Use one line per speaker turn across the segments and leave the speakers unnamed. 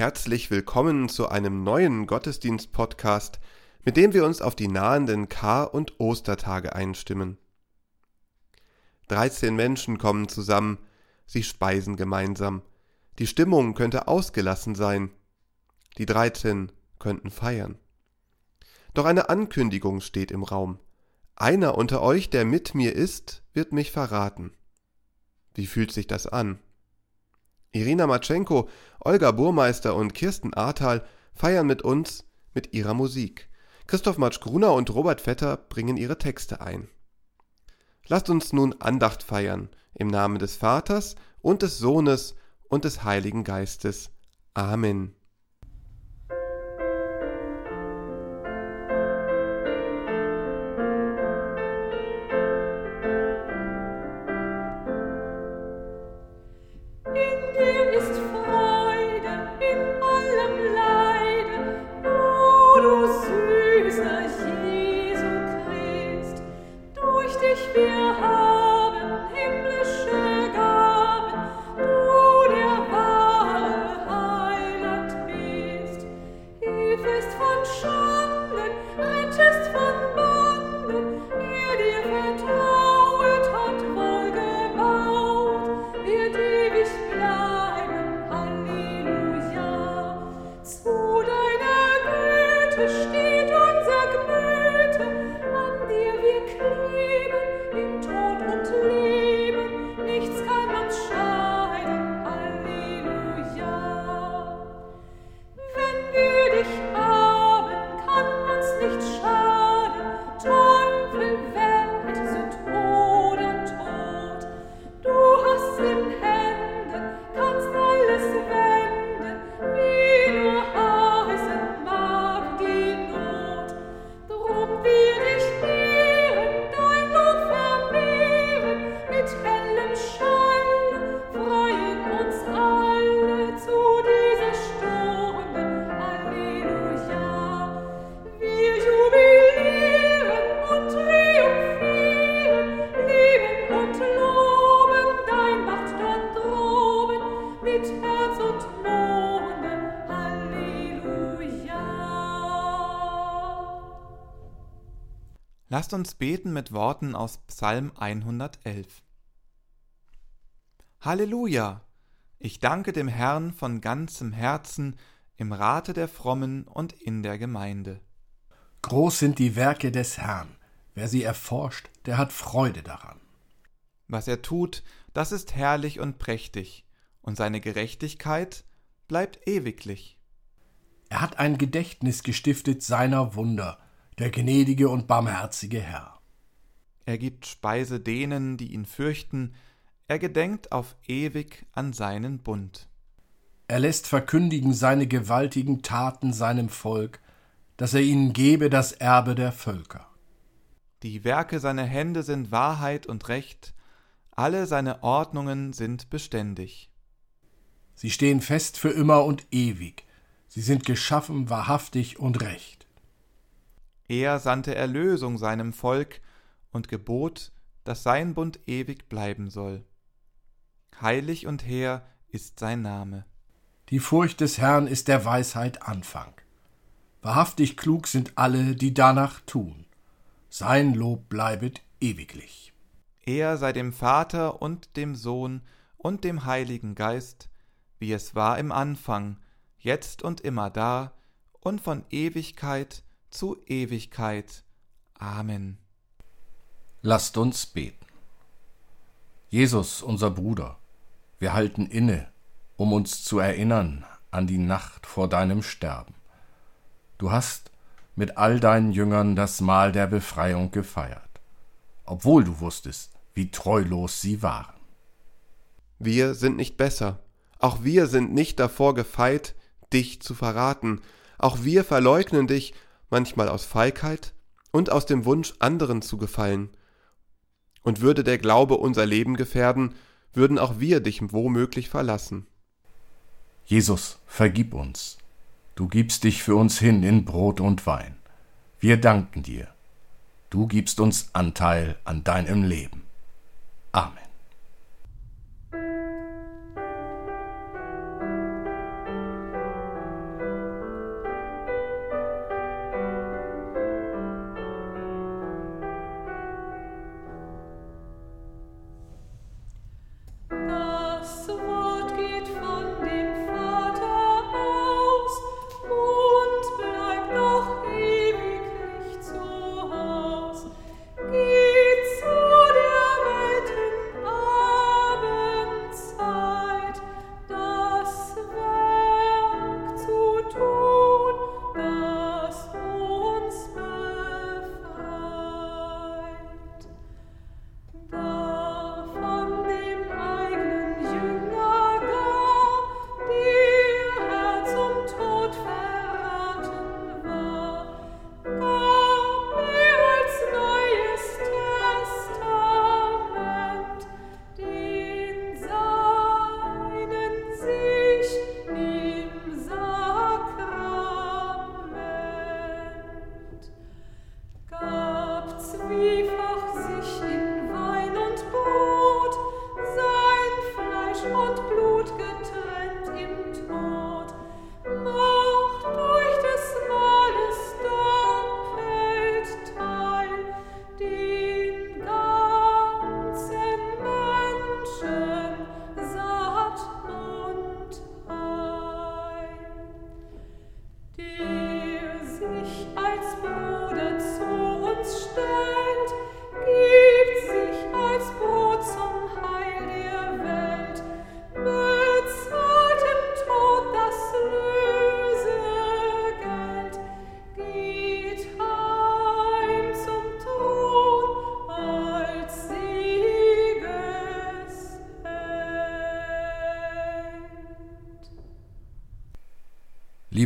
Herzlich willkommen zu einem neuen Gottesdienst-Podcast, mit dem wir uns auf die nahenden Kar- und Ostertage einstimmen. 13 Menschen kommen zusammen, sie speisen gemeinsam. Die Stimmung könnte ausgelassen sein. Die 13 könnten feiern. Doch eine Ankündigung steht im Raum. Einer unter euch, der mit mir ist, wird mich verraten. Wie fühlt sich das an? Irina Matschenko, Olga Burmeister und Kirsten Ahrtal feiern mit uns mit ihrer Musik. Christoph Matsch-Gruner und Robert Vetter bringen ihre Texte ein. Lasst uns nun Andacht feiern im Namen des Vaters und des Sohnes und des Heiligen Geistes. Amen.
Lasst uns beten mit Worten aus Psalm 111. Halleluja! Ich danke dem Herrn von ganzem Herzen im Rate der Frommen und in der Gemeinde.
Groß sind die Werke des Herrn. Wer sie erforscht, der hat Freude daran.
Was er tut, das ist herrlich und prächtig, und seine Gerechtigkeit bleibt ewiglich.
Er hat ein Gedächtnis gestiftet seiner Wunder, der gnädige und barmherzige Herr.
Er gibt Speise denen, die ihn fürchten, er gedenkt auf ewig an seinen Bund.
Er lässt verkündigen seine gewaltigen Taten seinem Volk, dass er ihnen gebe das Erbe der Völker.
Die Werke seiner Hände sind Wahrheit und Recht, alle seine Ordnungen sind beständig.
Sie stehen fest für immer und ewig, sie sind geschaffen wahrhaftig und recht.
Er sandte Erlösung seinem Volk und gebot, dass sein Bund ewig bleiben soll. Heilig und hehr ist sein Name.
Die Furcht des Herrn ist der Weisheit Anfang. Wahrhaftig klug sind alle, die danach tun. Sein Lob bleibet ewiglich.
Er sei dem Vater und dem Sohn und dem Heiligen Geist, wie es war im Anfang, jetzt und immer da und von Ewigkeit zu Ewigkeit. Amen.
Lasst uns beten. Jesus, unser Bruder, wir halten inne, um uns zu erinnern an die Nacht vor deinem Sterben. Du hast mit all deinen Jüngern das Mahl der Befreiung gefeiert, obwohl du wusstest, wie treulos sie waren.
Wir sind nicht besser, auch wir sind nicht davor gefeit, dich zu verraten, auch wir verleugnen dich manchmal aus Feigheit und aus dem Wunsch, anderen zu gefallen. Und würde der Glaube unser Leben gefährden, würden auch wir dich womöglich verlassen.
Jesus, vergib uns. Du gibst dich für uns hin in Brot und Wein. Wir danken dir. Du gibst uns Anteil an deinem Leben. Amen.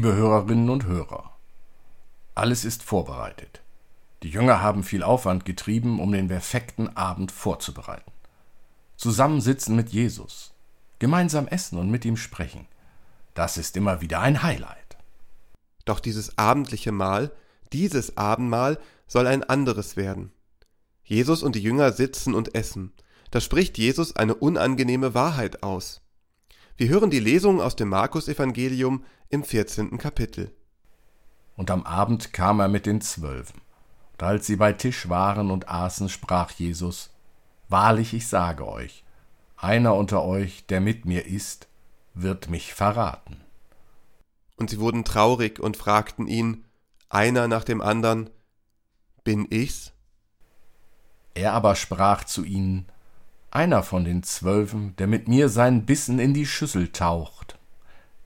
Liebe Hörerinnen und Hörer, alles ist vorbereitet. Die Jünger haben viel Aufwand getrieben, um den perfekten Abend vorzubereiten. Zusammensitzen mit Jesus, gemeinsam essen und mit ihm sprechen, das ist immer wieder ein Highlight.
Doch dieses abendliche Mahl, dieses Abendmahl soll ein anderes werden. Jesus und die Jünger sitzen und essen. Da spricht Jesus eine unangenehme Wahrheit aus. Wir hören die Lesung aus dem Markus-Evangelium im 14. Kapitel.
Und am Abend kam er mit den Zwölfen. Und als sie bei Tisch waren und aßen, sprach Jesus: Wahrlich, ich sage euch, einer unter euch, der mit mir ist, wird mich verraten.
Und sie wurden traurig und fragten ihn, einer nach dem andern, Bin ich's?
Er aber sprach zu ihnen, einer von den Zwölfen, der mit mir seinen Bissen in die Schüssel taucht.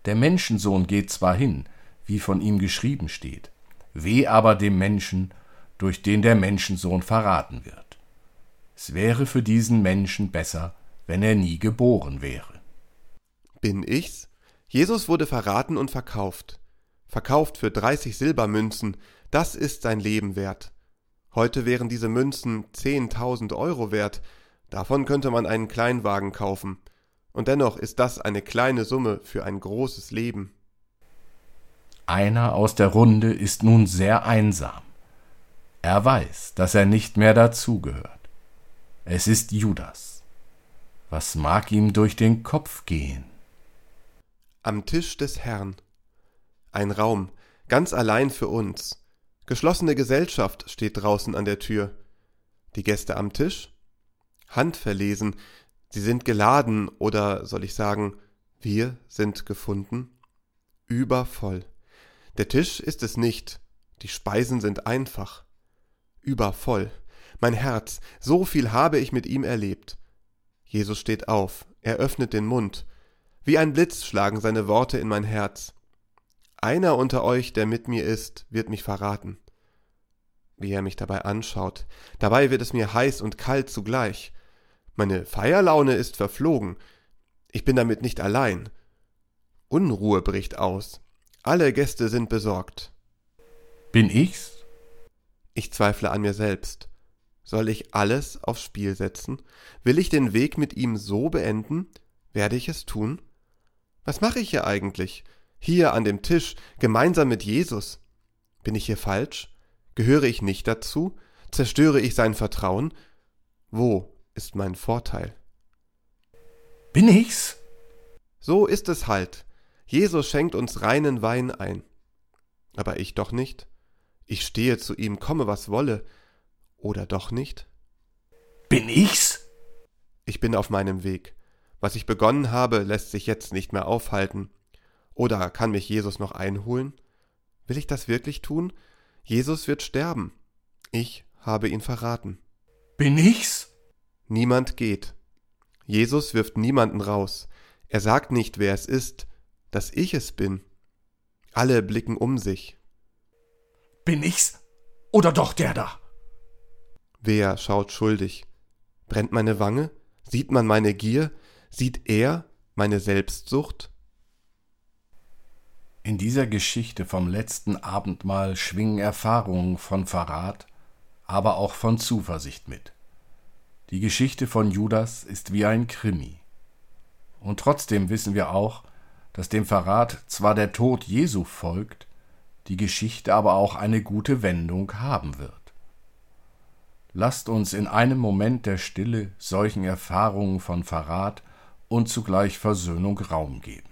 Der Menschensohn geht zwar hin, wie von ihm geschrieben steht, weh aber dem Menschen, durch den der Menschensohn verraten wird. Es wäre für diesen Menschen besser, wenn er nie geboren wäre.
Bin ich's? Jesus wurde verraten und verkauft. Verkauft für 30 Silbermünzen, das ist sein Leben wert. Heute wären diese Münzen 10.000 Euro wert, davon könnte man einen Kleinwagen kaufen. Und dennoch ist das eine kleine Summe für ein großes Leben.
Einer aus der Runde ist nun sehr einsam. Er weiß, dass er nicht mehr dazugehört. Es ist Judas. Was mag ihm durch den Kopf gehen?
Am Tisch des Herrn. Ein Raum, ganz allein für uns. Geschlossene Gesellschaft steht draußen an der Tür. Die Gäste am Tisch? Handverlesen, sie sind geladen oder soll ich sagen, wir sind gefunden? Übervoll. Der Tisch ist es nicht, die Speisen sind einfach. Übervoll. Mein Herz, so viel habe ich mit ihm erlebt. Jesus steht auf, er öffnet den Mund. Wie ein Blitz schlagen seine Worte in mein Herz. Einer unter euch, der mit mir ist, wird mich verraten. Wie er mich dabei anschaut, dabei wird es mir heiß und kalt zugleich. Meine Feierlaune ist verflogen. Ich bin damit nicht allein. Unruhe bricht aus. Alle Gäste sind besorgt.
Bin ich's?
Ich zweifle an mir selbst. Soll ich alles aufs Spiel setzen? Will ich den Weg mit ihm so beenden? Werde ich es tun? Was mache ich hier eigentlich? Hier an dem Tisch, gemeinsam mit Jesus. Bin ich hier falsch? Gehöre ich nicht dazu? Zerstöre ich sein Vertrauen? Wo ist mein Vorteil?
Bin ich's?
So ist es halt. Jesus schenkt uns reinen Wein ein. Aber ich doch nicht. Ich stehe zu ihm, komme was wolle. Oder doch nicht?
Bin ich's?
Ich bin auf meinem Weg. Was ich begonnen habe, lässt sich jetzt nicht mehr aufhalten. Oder kann mich Jesus noch einholen? Will ich das wirklich tun? Jesus wird sterben. Ich habe ihn verraten.
Bin ich's?
Niemand geht. Jesus wirft niemanden raus. Er sagt nicht, wer es ist, dass ich es bin. Alle blicken um sich.
Bin ich's? Oder doch der da?
Wer schaut schuldig? Brennt meine Wange? Sieht man meine Gier? Sieht er meine Selbstsucht?
In dieser Geschichte vom letzten Abendmahl schwingen Erfahrungen von Verrat, aber auch von Zuversicht mit. Die Geschichte von Judas ist wie ein Krimi. Und trotzdem wissen wir auch, dass dem Verrat zwar der Tod Jesu folgt, die Geschichte aber auch eine gute Wendung haben wird. Lasst uns in einem Moment der Stille solchen Erfahrungen von Verrat und zugleich Versöhnung Raum geben.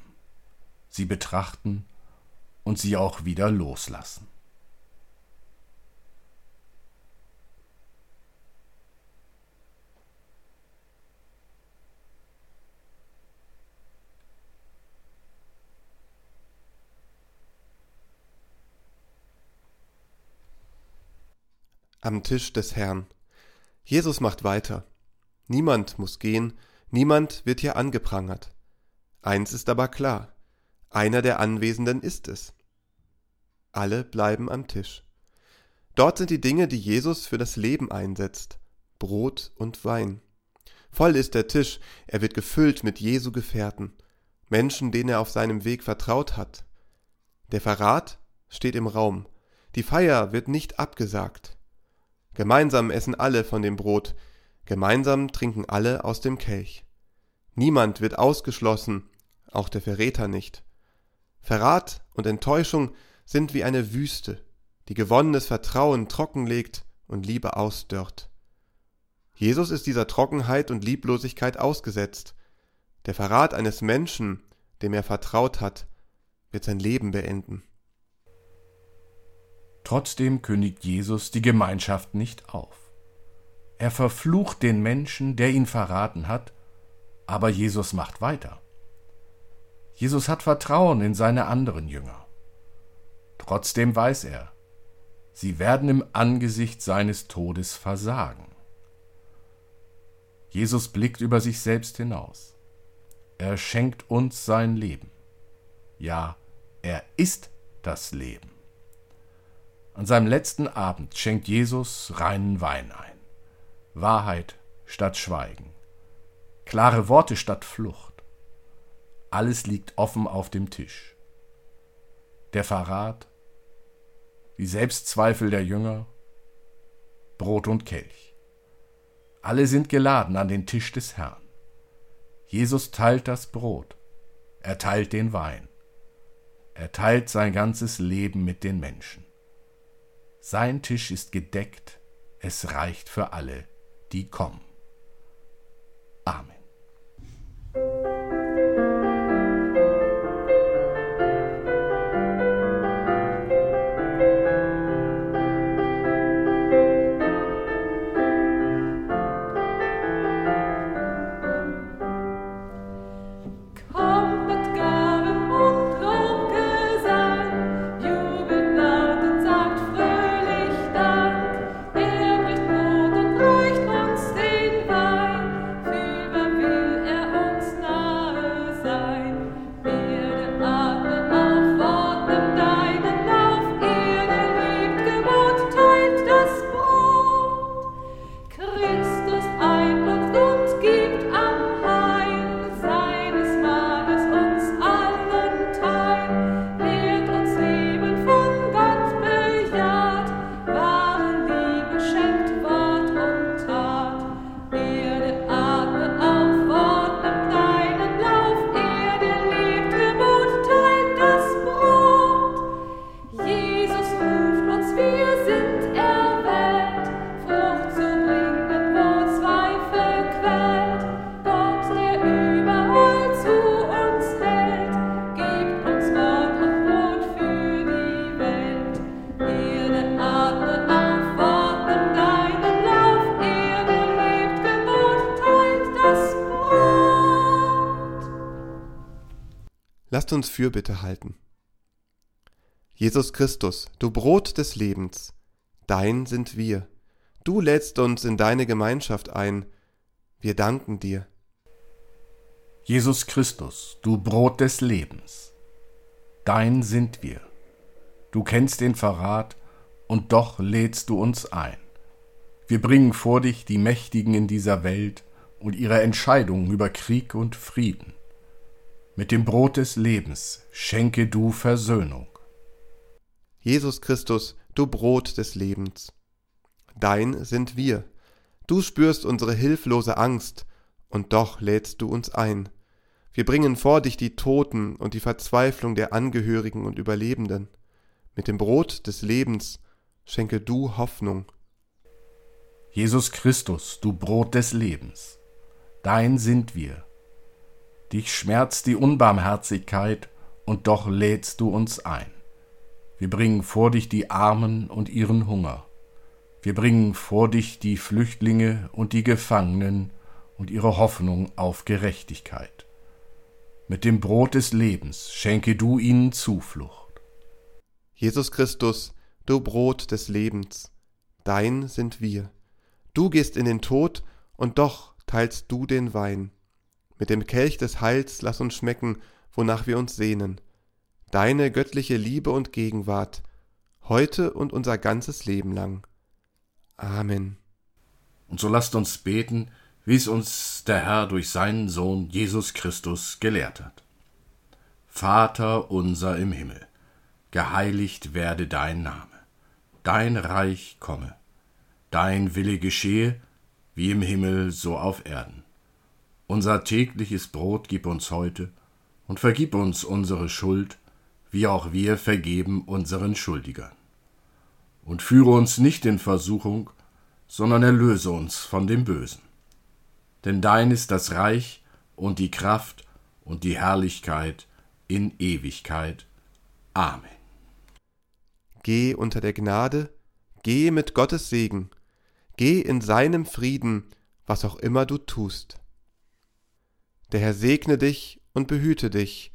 Sie betrachten und sie auch wieder loslassen.
Am Tisch des Herrn. Jesus macht weiter. Niemand muss gehen, niemand wird hier angeprangert. Eins ist aber klar, einer der Anwesenden ist es. Alle bleiben am Tisch. Dort sind die Dinge, die Jesus für das Leben einsetzt. Brot und Wein. Voll ist der Tisch, er wird gefüllt mit Jesu Gefährten, Menschen, denen er auf seinem Weg vertraut hat. Der Verrat steht im Raum. Die Feier wird nicht abgesagt. Gemeinsam essen alle von dem Brot, gemeinsam trinken alle aus dem Kelch. Niemand wird ausgeschlossen, auch der Verräter nicht. Verrat und Enttäuschung sind wie eine Wüste, die gewonnenes Vertrauen trockenlegt und Liebe ausdörrt. Jesus ist dieser Trockenheit und Lieblosigkeit ausgesetzt. Der Verrat eines Menschen, dem er vertraut hat, wird sein Leben beenden.
Trotzdem kündigt Jesus die Gemeinschaft nicht auf. Er verflucht den Menschen, der ihn verraten hat, aber Jesus macht weiter. Jesus hat Vertrauen in seine anderen Jünger. Trotzdem weiß er, sie werden im Angesicht seines Todes versagen. Jesus blickt über sich selbst hinaus. Er schenkt uns sein Leben. Ja, er ist das Leben. An seinem letzten Abend schenkt Jesus reinen Wein ein. Wahrheit statt Schweigen. Klare Worte statt Flucht. Alles liegt offen auf dem Tisch. Der Verrat, die Selbstzweifel der Jünger, Brot und Kelch. Alle sind geladen an den Tisch des Herrn. Jesus teilt das Brot, er teilt den Wein, er teilt sein ganzes Leben mit den Menschen. Sein Tisch ist gedeckt, es reicht für alle, die kommen. Amen.
Lasst uns Fürbitte halten. Jesus Christus, du Brot des Lebens, dein sind wir. Du lädst uns in deine Gemeinschaft ein. Wir danken dir.
Jesus Christus, du Brot des Lebens, dein sind wir. Du kennst den Verrat, und doch lädst du uns ein. Wir bringen vor dich die Mächtigen in dieser Welt und ihre Entscheidungen über Krieg und Frieden. Mit dem Brot des Lebens schenke du Versöhnung.
Jesus Christus, du Brot des Lebens. Dein sind wir. Du spürst unsere hilflose Angst, und doch lädst du uns ein. Wir bringen vor dich die Toten und die Verzweiflung der Angehörigen und Überlebenden. Mit dem Brot des Lebens schenke du Hoffnung.
Jesus Christus, du Brot des Lebens. Dein sind wir. Dich schmerzt die Unbarmherzigkeit, und doch lädst du uns ein. Wir bringen vor dich die Armen und ihren Hunger. Wir bringen vor dich die Flüchtlinge und die Gefangenen und ihre Hoffnung auf Gerechtigkeit. Mit dem Brot des Lebens schenke du ihnen Zuflucht.
Jesus Christus, du Brot des Lebens, dein sind wir. Du gehst in den Tod, und doch teilst du den Wein. Mit dem Kelch des Heils lass uns schmecken, wonach wir uns sehnen. Deine göttliche Liebe und Gegenwart, heute und unser ganzes Leben lang. Amen.
Und so lasst uns beten, wie es uns der Herr durch seinen Sohn Jesus Christus gelehrt hat. Vater unser im Himmel, geheiligt werde dein Name, dein Reich komme, dein Wille geschehe, wie im Himmel so auf Erden. Unser tägliches Brot gib uns heute und vergib uns unsere Schuld, wie auch wir vergeben unseren Schuldigern. Und führe uns nicht in Versuchung, sondern erlöse uns von dem Bösen. Denn dein ist das Reich und die Kraft und die Herrlichkeit in Ewigkeit. Amen.
Geh unter der Gnade, geh mit Gottes Segen, geh in seinem Frieden, was auch immer du tust. Der Herr segne dich und behüte dich,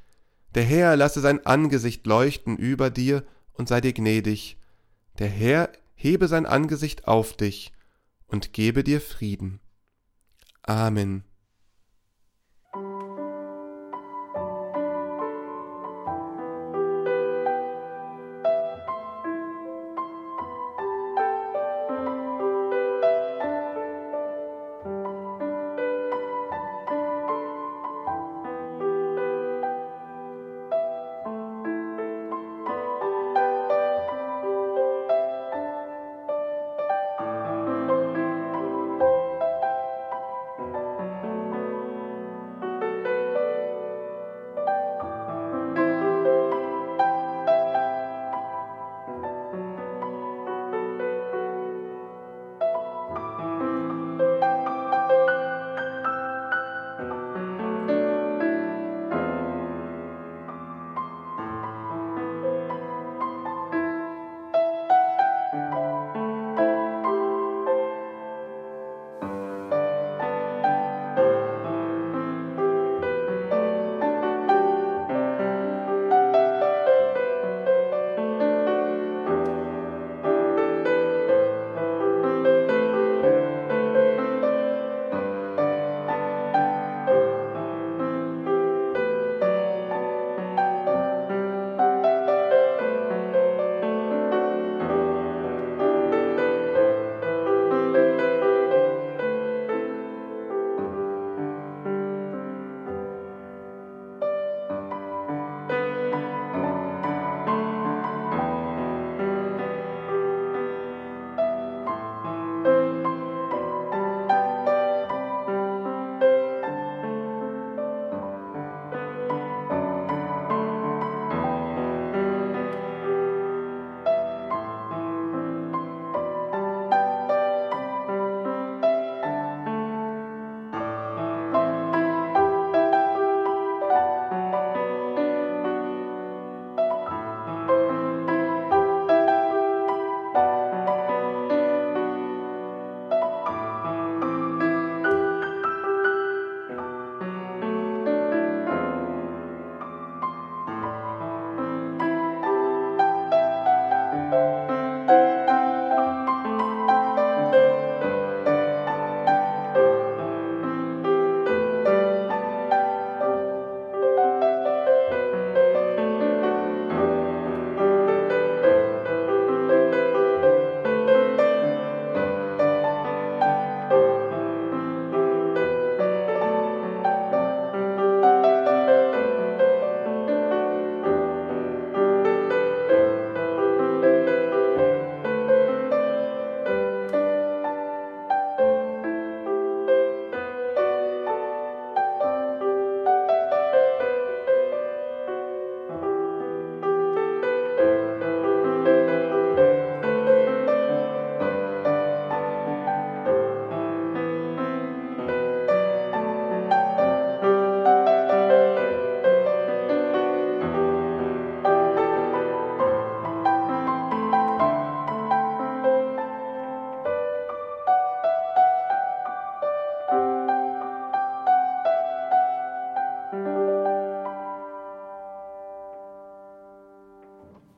der Herr lasse sein Angesicht leuchten über dir und sei dir gnädig, der Herr hebe sein Angesicht auf dich und gebe dir Frieden. Amen.